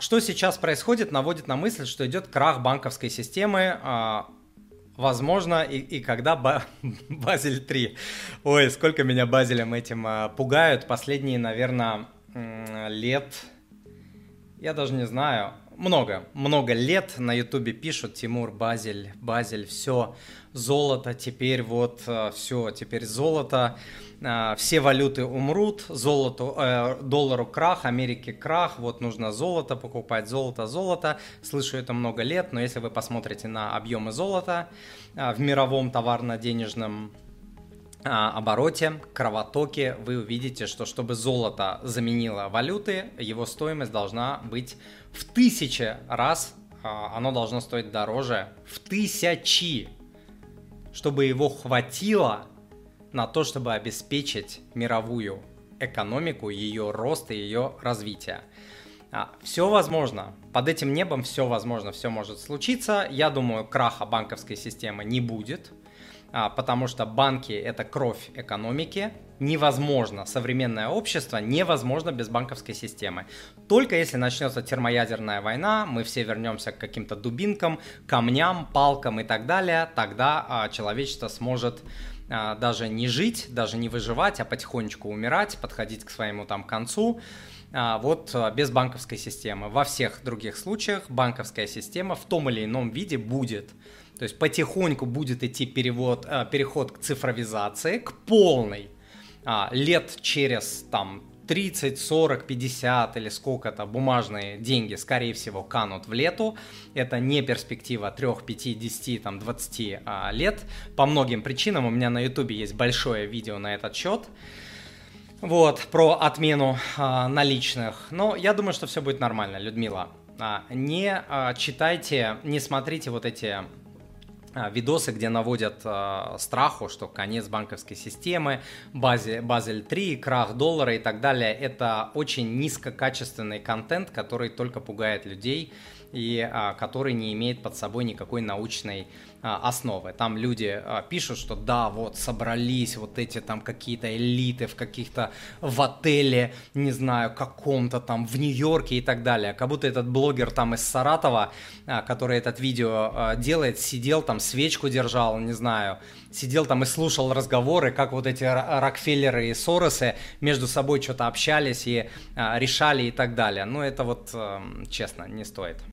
что сейчас происходит, наводит на мысль, что идет крах банковской системы, а, возможно, и, и когда ба- Базель 3. Ой, сколько меня Базелем этим а, пугают. Последние, наверное, лет, я даже не знаю, много, много лет на Ютубе пишут Тимур, Базель, Базель, все, золото, теперь вот а, все, теперь золото. А, все валюты умрут, золоту, э, доллару крах, Америке крах, вот нужно золото покупать, золото, золото. Слышу это много лет, но если вы посмотрите на объемы золота э, в мировом товарно-денежном э, обороте, кровотоке, вы увидите, что чтобы золото заменило валюты, его стоимость должна быть в тысячи раз, э, оно должно стоить дороже, в тысячи, чтобы его хватило на то, чтобы обеспечить мировую экономику, ее рост и ее развитие. А, все возможно. Под этим небом все возможно, все может случиться. Я думаю, краха банковской системы не будет, а, потому что банки это кровь экономики. Невозможно современное общество невозможно без банковской системы. Только если начнется термоядерная война, мы все вернемся к каким-то дубинкам, камням, палкам и так далее, тогда а, человечество сможет а, даже не жить, даже не выживать, а потихонечку умирать, подходить к своему там концу. А, вот а, без банковской системы. Во всех других случаях банковская система в том или ином виде будет. То есть потихоньку будет идти перевод, переход к цифровизации, к полной. Лет через там 30, 40, 50 или сколько-то бумажные деньги, скорее всего, канут в лету. Это не перспектива 3, 5, 10, там, 20 а, лет. По многим причинам у меня на ютубе есть большое видео на этот счет. Вот, про отмену а, наличных. Но я думаю, что все будет нормально, Людмила. А, не а, читайте, не смотрите вот эти видосы, где наводят э, страху, что конец банковской системы, базе, Базель 3, крах доллара и так далее. Это очень низкокачественный контент, который только пугает людей и а, который не имеет под собой никакой научной а, основы. Там люди а, пишут, что да, вот собрались вот эти там какие-то элиты в каких-то в отеле, не знаю, каком-то там в Нью-Йорке и так далее. Как будто этот блогер там из Саратова, а, который этот видео а, делает, сидел свечку держал, не знаю, сидел там и слушал разговоры, как вот эти Рокфеллеры и Соросы между собой что-то общались и а, решали и так далее. Но это вот, а, честно, не стоит.